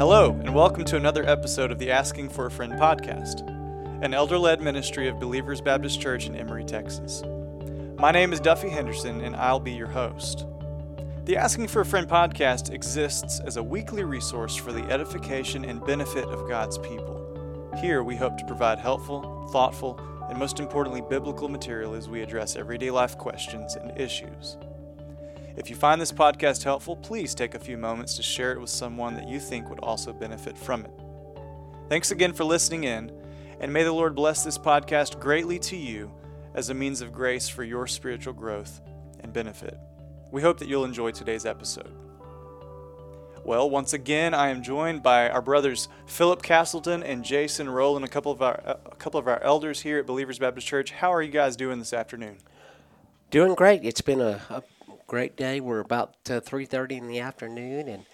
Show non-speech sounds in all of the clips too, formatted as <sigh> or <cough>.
Hello, and welcome to another episode of the Asking for a Friend podcast, an elder led ministry of Believers Baptist Church in Emory, Texas. My name is Duffy Henderson, and I'll be your host. The Asking for a Friend podcast exists as a weekly resource for the edification and benefit of God's people. Here, we hope to provide helpful, thoughtful, and most importantly, biblical material as we address everyday life questions and issues. If you find this podcast helpful, please take a few moments to share it with someone that you think would also benefit from it. Thanks again for listening in, and may the Lord bless this podcast greatly to you as a means of grace for your spiritual growth and benefit. We hope that you'll enjoy today's episode. Well, once again, I am joined by our brothers Philip Castleton and Jason Rowland, a couple of our a couple of our elders here at Believers Baptist Church. How are you guys doing this afternoon? Doing great. It's been a, a great day. We're about uh, 3:30 in the afternoon, and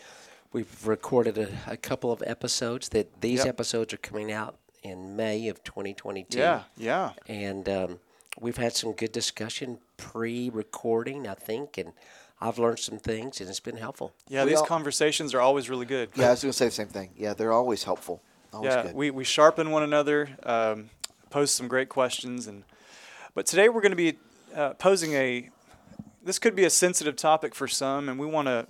we've recorded a, a couple of episodes. That these Yep. episodes are coming out in May of 2022. Yeah, yeah. and um, we've had some good discussion pre-recording, I think, and I've learned some things, and it's been helpful. Yeah, We these all- conversations are always really good. Yeah, I was going to say the same thing. Yeah, they're always helpful. Always yeah, good. we, we sharpen one another, um, pose some great questions, and but today we're going to be uh, posing a. This could be a sensitive topic for some, and we want to.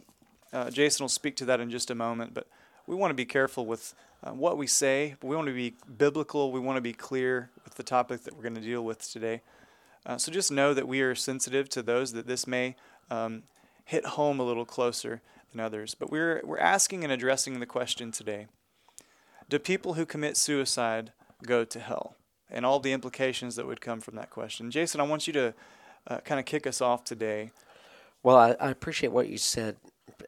Uh, Jason will speak to that in just a moment, but we want to be careful with uh, what we say. We want to be biblical. We want to be clear with the topic that we're going to deal with today. Uh, so just know that we are sensitive to those that this may um, hit home a little closer than others. But we're we're asking and addressing the question today do people who commit suicide go to hell? And all the implications that would come from that question. Jason, I want you to uh, kind of kick us off today. Well, I, I appreciate what you said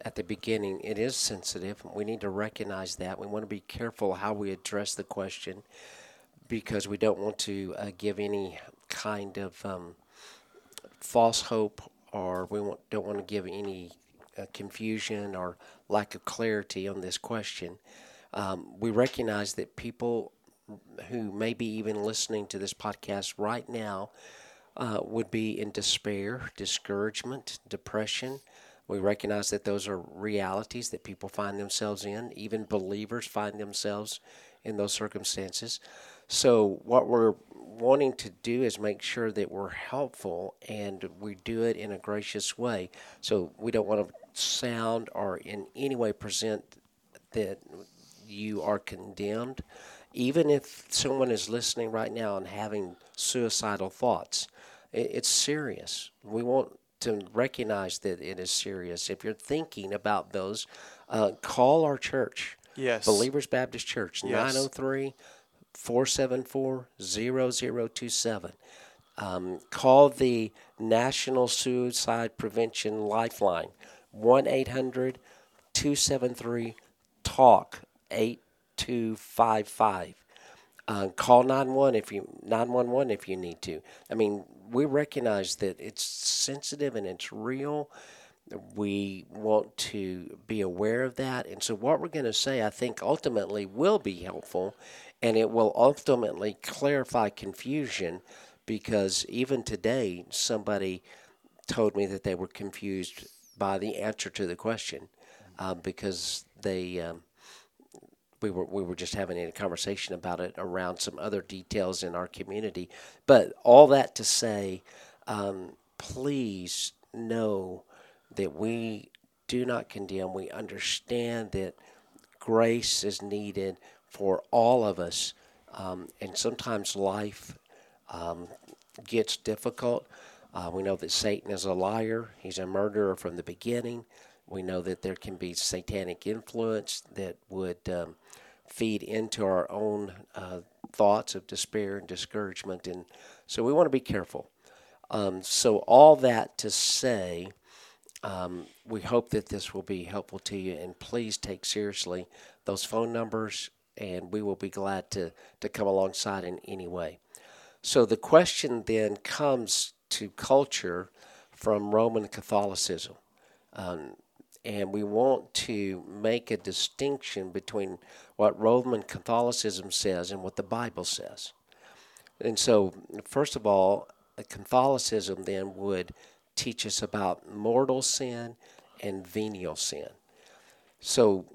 at the beginning. It is sensitive. We need to recognize that. We want to be careful how we address the question because we don't want to uh, give any kind of um, false hope or we want, don't want to give any uh, confusion or lack of clarity on this question. Um, we recognize that people who may be even listening to this podcast right now uh, would be in despair, discouragement, depression. We recognize that those are realities that people find themselves in. Even believers find themselves in those circumstances. So, what we're wanting to do is make sure that we're helpful and we do it in a gracious way. So, we don't want to sound or in any way present that you are condemned. Even if someone is listening right now and having suicidal thoughts, it, it's serious. We want to recognize that it is serious. If you're thinking about those, uh, call our church, Yes. Believers Baptist Church, Yes. 903 474 0027. Um, call the National Suicide Prevention Lifeline, 1 800 273 TALK 8255. Uh, call 911 if you 911 if you need to. I mean, we recognize that it's sensitive and it's real. We want to be aware of that, and so what we're going to say, I think, ultimately will be helpful, and it will ultimately clarify confusion, because even today, somebody told me that they were confused by the answer to the question, uh, because they. Um, we were we were just having a conversation about it around some other details in our community. But all that to say, um, please know that we do not condemn. We understand that grace is needed for all of us, um, and sometimes life um, gets difficult. Uh, we know that Satan is a liar. He's a murderer from the beginning. We know that there can be satanic influence that would um, feed into our own uh, thoughts of despair and discouragement. And so we want to be careful. Um, so, all that to say, um, we hope that this will be helpful to you. And please take seriously those phone numbers, and we will be glad to, to come alongside in any way. So, the question then comes to culture from Roman Catholicism. Um, and we want to make a distinction between what Roman Catholicism says and what the Bible says. And so, first of all, Catholicism then would teach us about mortal sin and venial sin. So,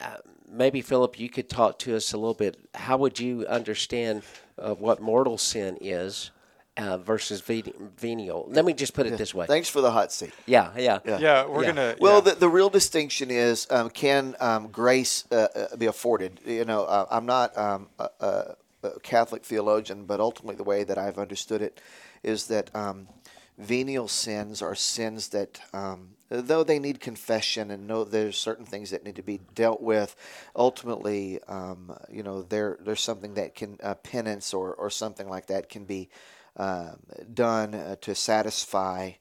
uh, maybe Philip, you could talk to us a little bit. How would you understand uh, what mortal sin is uh, versus venial? Let me just put it this way. Thanks for the hot seat. Yeah, yeah, yeah. yeah we're yeah. gonna. Well, the, the real distinction is um, can um, grace uh, uh, be afforded? You know, uh, I'm not um, a, a, Catholic theologian, but ultimately the way that I've understood it is that um, venial sins are sins that um, though they need confession and know there's certain things that need to be dealt with, ultimately, um, you know, there there's something that can uh, penance or or something like that can be uh, done uh, to satisfy.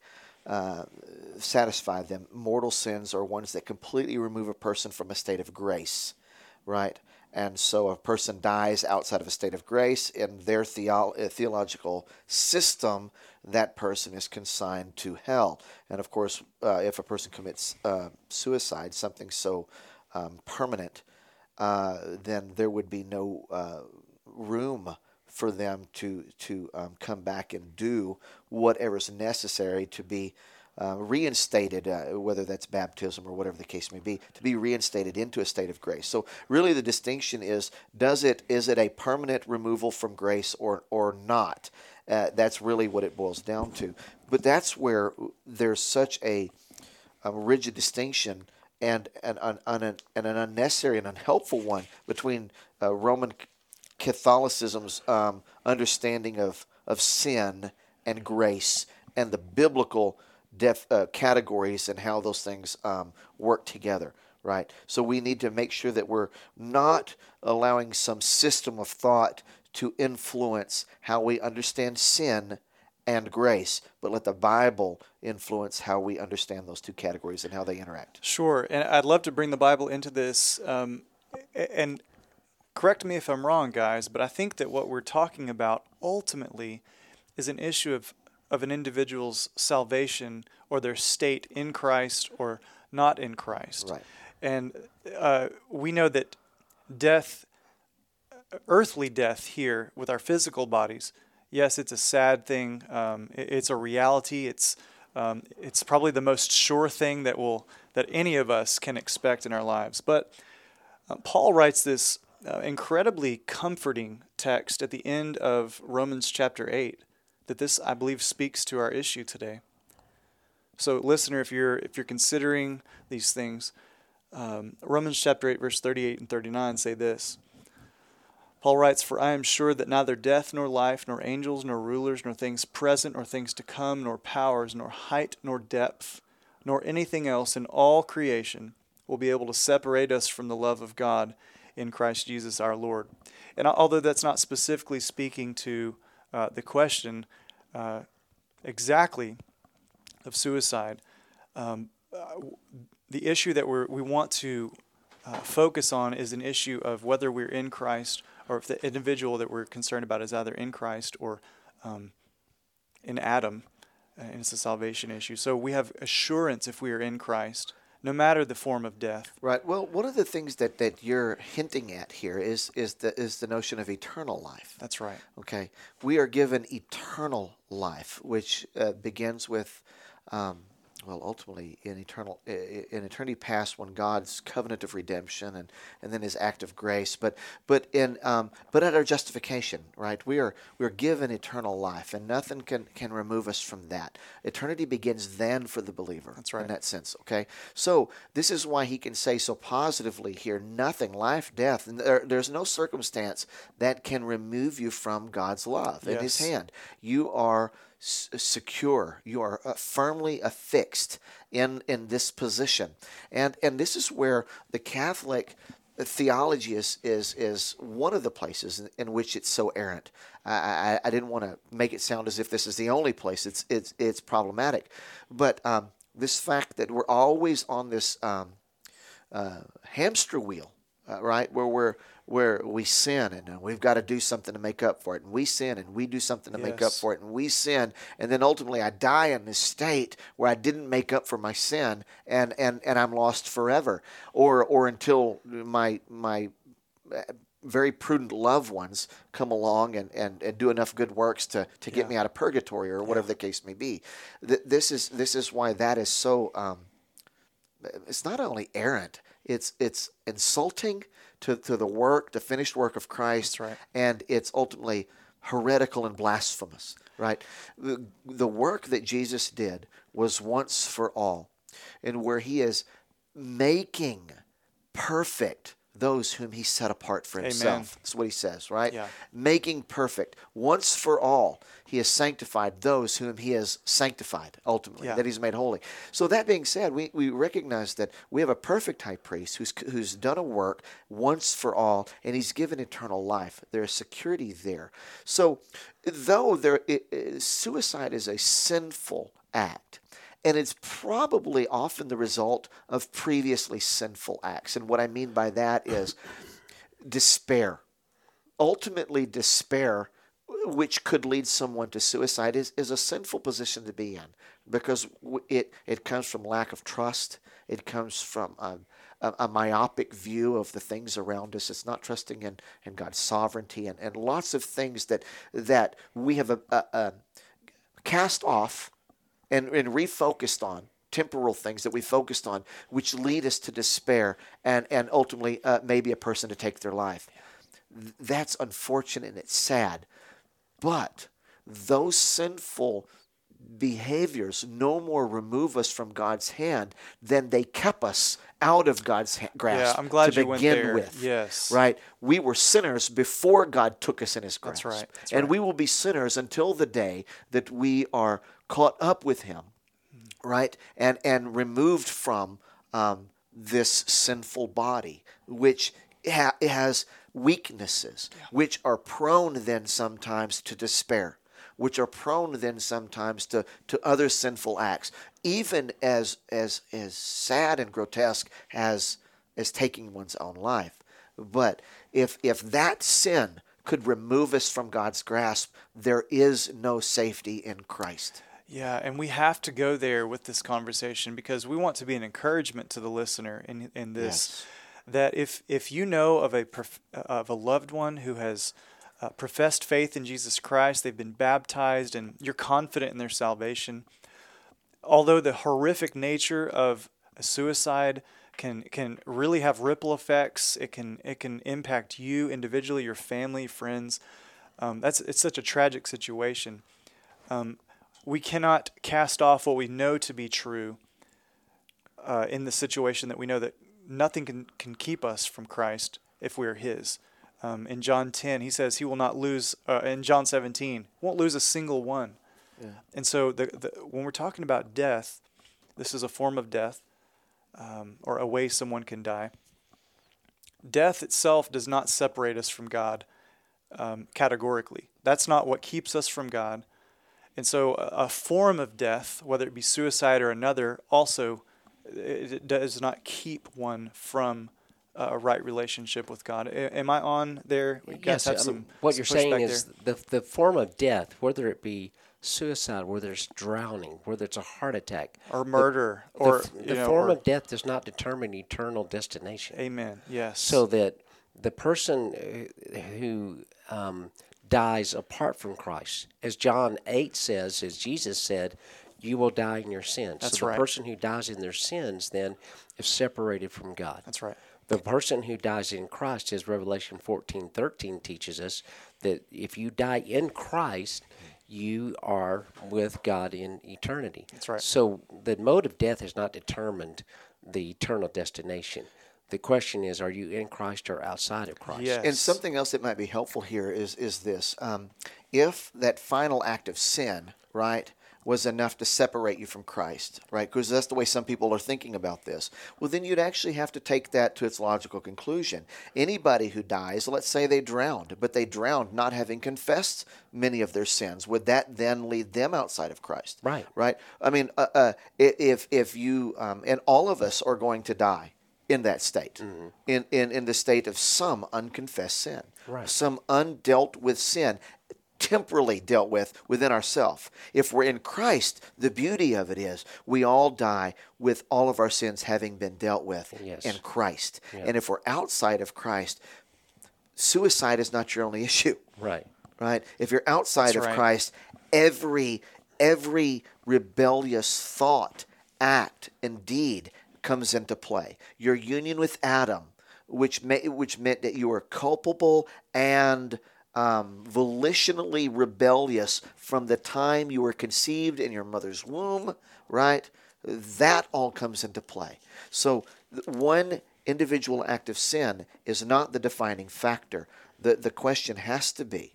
Uh, satisfy them. Mortal sins are ones that completely remove a person from a state of grace, right? And so a person dies outside of a state of grace in their uh, theological system, that person is consigned to hell. And of course, uh, if a person commits uh, suicide, something so um, permanent, uh, then there would be no room for them to to um, come back and do whatever is necessary to be uh, reinstated, uh, whether that's baptism or whatever the case may be, to be reinstated into a state of grace. So really, the distinction is: does it is it a permanent removal from grace or or not? Uh, that's really what it boils down to. But that's where there's such a, a rigid distinction and an, an, an, an, unnecessary and unhelpful one between uh, Roman Catholicism's um, understanding of of sin and grace and the biblical def, uh, categories and how those things um, work together, right? So we need to make sure that we're not allowing some system of thought to influence how we understand sin and grace, but let the Bible influence how we understand those two categories and how they interact. Sure, and I'd love to bring the Bible into this. Um, and correct me if I'm wrong, guys, but I think that what we're talking about ultimately is an issue of of an individual's salvation or their state in Christ or not in Christ. Right. And uh, we know that death, earthly death here with our physical bodies, yes, it's a sad thing. Um, it, it's a reality. It's um, it's probably the most sure thing that will that any of us can expect in our lives. But uh, Paul writes this uh, incredibly comforting text at the end of Romans chapter eight that this, I believe, speaks to our issue today. So, listener, if you're if you're considering these things, um, Romans chapter eight, verse thirty-eight and thirty-nine say this. Paul writes, For I am sure that neither death, nor life, nor angels, nor rulers, nor things present, nor things to come, nor powers, nor height, nor depth, nor anything else in all creation will be able to separate us from the love of God in Christ Jesus our Lord. And although that's not specifically speaking to uh, the question uh, exactly of suicide, um, uh, the issue that we we want to uh, focus on is an issue of whether we're in Christ or if the individual that we're concerned about is either in Christ or um, in Adam, and it's a salvation issue. So we have assurance if we are in Christ no matter the form of death. Right. Well, one of the things that, that you're hinting at here is is the is the notion of eternal life. That's right. Okay. We are given eternal life, which uh, begins with um, well, ultimately in eternal in eternity past, when God's covenant of redemption and, and then His act of grace, but but in um, but at our justification, right? We are we are given eternal life, and nothing can can remove us from that. Eternity begins then for the believer. That's right. In that sense, okay. So this is why He can say so positively here: nothing, life, death, and there, there's no circumstance that can remove you from God's love yes. in His hand. You are secure. You are uh, firmly affixed in in this position, and and this is where the Catholic theology is is is one of the places in, in which it's so errant. I, I, I didn't want to make it sound as if this is the only place. It's it's it's problematic, but um, this fact that we're always on this um, uh, hamster wheel, uh, right, where we're where we sin and uh, we've got to do something to make up for it. And we sin and we do something to yes. make up for it. And we sin. And then ultimately I die in this state where I didn't make up for my sin and, and, and I'm lost forever. Or, or until my, my uh, very prudent loved ones come along and, and, and do enough good works to, to get yeah. me out of purgatory or whatever yeah. the case may be. This is, this is why that is so, um, it's not only errant, it's it's insulting to, to the work, the finished work of Christ, right. and it's ultimately heretical and blasphemous. Right, the, the work that Jesus did was once for all, and where He is making perfect those whom he set apart for himself. Amen. That's what he says, right? Yeah. Making perfect. Once for all, he has sanctified those whom he has sanctified, ultimately, Yeah. that he's made holy. So, that being said, we, we recognize that we have a perfect high priest who's, who's done a work once for all, and he's given eternal life. There's security there. So, though there, it, it- suicide is a sinful act, and it's probably often the result of previously sinful acts. And what I mean by that is despair. Ultimately, despair, which could lead someone to suicide, is, is a sinful position to be in because it, it comes from lack of trust. It comes from a, a myopic view of the things around us. It's not trusting in, in God's sovereignty and, and lots of things that, that we have uh, uh, uh, cast off and, and refocused on temporal things that we focused on, which lead us to despair and, and ultimately uh, maybe a person to take their life. That's unfortunate and it's sad. But those sinful behaviors no more remove us from God's hand than they kept us out of God's ha- grasp. I'm glad to begin there. with. Yes. Right? We were sinners before God took us in his grasp. That's right. That's and right. we will be sinners until the day that we are caught up with him right and and removed from um, this sinful body which ha- has weaknesses which are prone then sometimes to despair which are prone then sometimes to, to other sinful acts even as as as sad and grotesque as as taking one's own life. But if if that sin could remove us from God's grasp there is no safety in Christ Yeah, and we have to go there with this conversation because we want to be an encouragement to the listener in in this. That if if you know of a of a loved one who has uh, professed faith in Jesus Christ, they've been baptized, and you're confident in their salvation, although the horrific nature of a suicide can can really have ripple effects, it can it can impact you individually, your family, friends. Um, that's it's such a tragic situation. Um, we cannot cast off what we know to be true uh, in the situation that we know that nothing can, can keep us from Christ if we are His. Um, in John 10, he says he will not lose, uh, in John 17, won't lose a single one. And so the, the, when we're talking about death, this is a form of death um, or a way someone can die. Death itself does not separate us from God um, categorically. That's not what keeps us from God. And so, a, a form of death, whether it be suicide or another, also it, it does not keep one from uh, a right relationship with God. A- am I on there? You Yes, have I some. mean, what some you're saying is the the form of death, whether it be suicide, whether it's drowning, whether it's a heart attack, or murder, the, or you the know, form or- of death does not determine eternal destination. Amen. Yes. So that the person uh, who um, dies apart from Christ, as John 8 says, as Jesus said, you will die in your sins. That's so the right. person who dies in their sins then is separated from God. That's right. The person who dies in Christ, as Revelation fourteen thirteen teaches us, that if you die in Christ, you are with God in eternity. That's right. So the mode of death has not determined the eternal destination. The question is, are you in Christ or outside of Christ? Yes. And something else that might be helpful here is is this: um, if that final act of sin, right, was enough to separate you from Christ, right? Because that's the way some people are thinking about this. Well, then you'd actually have to take that to its logical conclusion. Anybody who dies, let's say they drowned, but they drowned not having confessed many of their sins, would that then lead them outside of Christ? Right. Right. I mean, uh, uh, if if you um, and all of us are going to die in that state, mm-hmm. in, in in the state of some unconfessed sin, Right. some undealt with sin, temporally dealt with within ourselves. If we're in Christ, the beauty of it is we all die with all of our sins having been dealt with Yes. in Christ. And if we're outside of Christ, suicide is not your only <laughs> issue Right. right? If you're outside That's of right. Christ, every every rebellious thought, act, and deed comes into play. Your union with Adam, which may, which meant that you were culpable and um, volitionally rebellious from the time you were conceived in your mother's womb, right? That all comes into play. So one individual act of sin is not the defining factor. The, the question has to be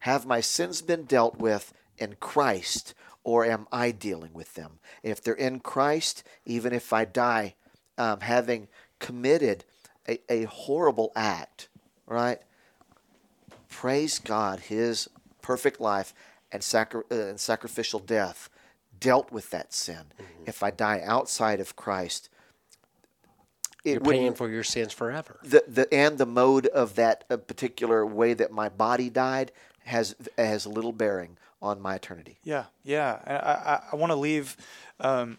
Have my sins been dealt with in Christ, or am I dealing with them? If they're in Christ, even if I die um, having committed a, a horrible act, right? Praise God, His perfect life and, sacri- uh, and sacrificial death dealt with that sin. Mm-hmm. If I die outside of Christ, it You're paying for your sins forever. The, the and the mode of that uh, particular way that my body died has has little bearing on my eternity. Yeah, yeah. I I, I want to leave. Um,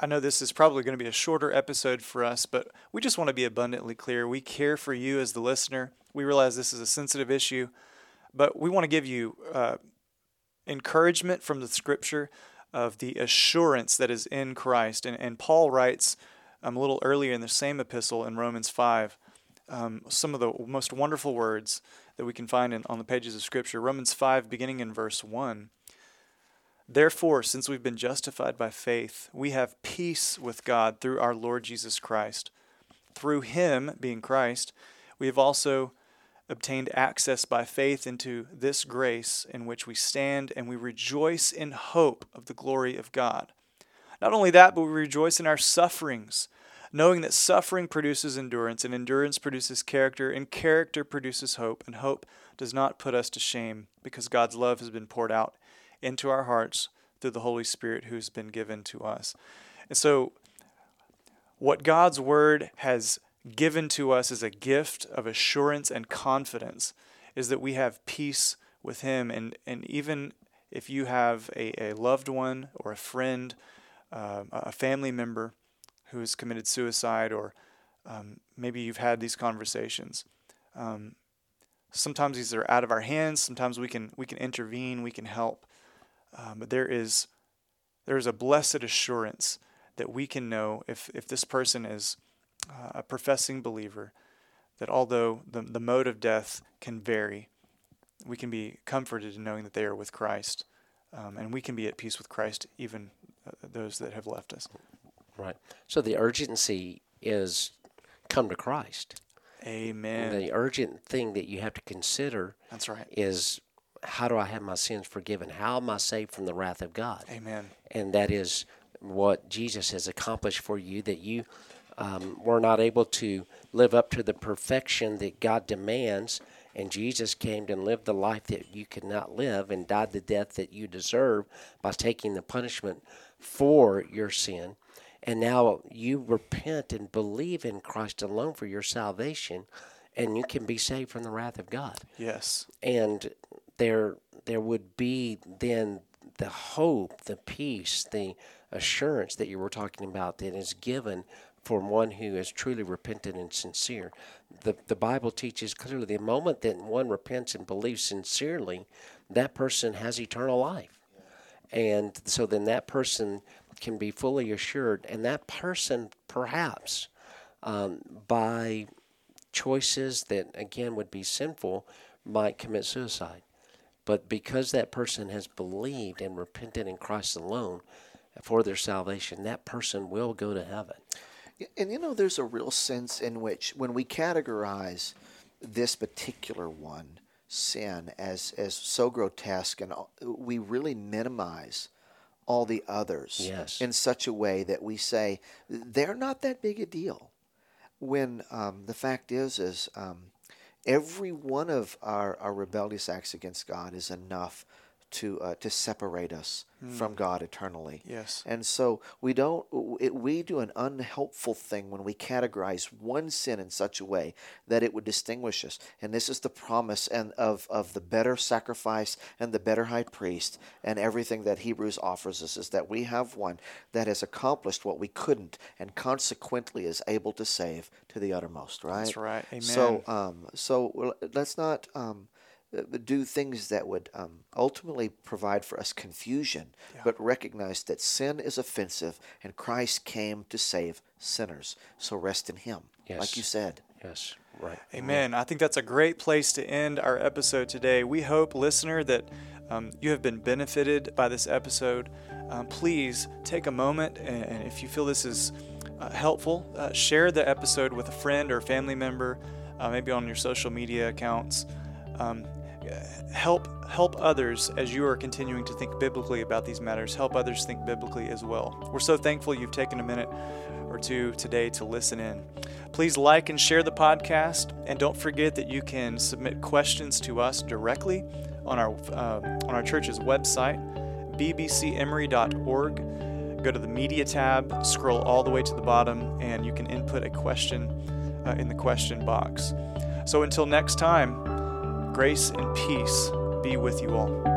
I know this is probably going to be a shorter episode for us, but we just want to be abundantly clear. We care for you as the listener. We realize this is a sensitive issue, but we want to give you uh, encouragement from the Scripture of the assurance that is in Christ. And, and Paul writes um, a little earlier in the same epistle in Romans 5 um, some of the most wonderful words that we can find in, on the pages of Scripture. Romans 5, beginning in verse 1. Therefore, since we've been justified by faith, we have peace with God through our Lord Jesus Christ. Through him, being Christ, we have also obtained access by faith into this grace in which we stand, and we rejoice in hope of the glory of God. Not only that, but we rejoice in our sufferings knowing that suffering produces endurance, and endurance produces character, and character produces hope, and hope does not put us to shame, because God's love has been poured out into our hearts through the Holy Spirit who's been given to us. And so, what God's Word has given to us as a gift of assurance and confidence is that we have peace with Him. And, and even if you have a, a loved one or a friend, uh, a family member who has committed suicide, or um, maybe you've had these conversations. Um, sometimes these are out of our hands. Sometimes we can we can intervene. We can help. Um, but there is there is a blessed assurance that we can know if if this person is uh, a professing believer, that although the the mode of death can vary, we can be comforted in knowing that they are with Christ, um, and we can be at peace with Christ even uh, those that have left us. Right. So the urgency is come to Christ. Amen. And the urgent thing that you have to consider That's right. is how do I have my sins forgiven? How am I saved from the wrath of God? Amen. And that is what Jesus has accomplished for you that you um, were not able to live up to the perfection that God demands. And Jesus came and lived the life that you could not live and died the death that you deserve by taking the punishment for your sin and now you repent and believe in Christ alone for your salvation, and you can be saved from the wrath of God. Yes. And there, there would be then the hope, the peace, the assurance that you were talking about that is given for one who is truly repentant and sincere. The, the Bible teaches clearly the moment that one repents and believes sincerely, that person has eternal life. And so then that person can be fully assured, and that person perhaps um, by choices that again would be sinful might commit suicide. But because that person has believed and repented in Christ alone for their salvation, that person will go to heaven. And you know, there's a real sense in which when we categorize this particular one, sin, as, as so grotesque, and we really minimize all the others yes. in such a way that we say they're not that big a deal. When um, the fact is, is um, every one of our, our rebellious acts against God is enough to uh, to separate us mm. from God eternally. Yes. And so we don't it, we do an unhelpful thing when we categorize one sin in such a way that it would distinguish us. And this is the promise and of of the better sacrifice and the better high priest and everything that Hebrews offers us is that we have one that has accomplished what we couldn't and consequently is able to save to the uttermost. Right. That's right. Amen. So um so let's not um do things that would um, ultimately provide for us confusion, but recognize that sin is offensive and Christ came to save sinners. So rest in Him, like you said. Yes, right. Amen. I think that's a great place to end our episode today. We hope, listener, that um, you have been benefited by this episode. Um, please take a moment, and, and if you feel this is uh, helpful, uh, share the episode with a friend or family member, uh, maybe on your social media accounts. Um, help help others as you are continuing to think biblically about these matters. Help others think biblically as well. We're so thankful you've taken a minute or two today to listen in. Please like and share the podcast, and don't forget that you can submit questions to us directly on our uh, on our church's website, bbcemory.org. Go to the media tab, scroll all the way to the bottom, and you can input a question uh, in the question box. So until next time, grace and peace be with you all.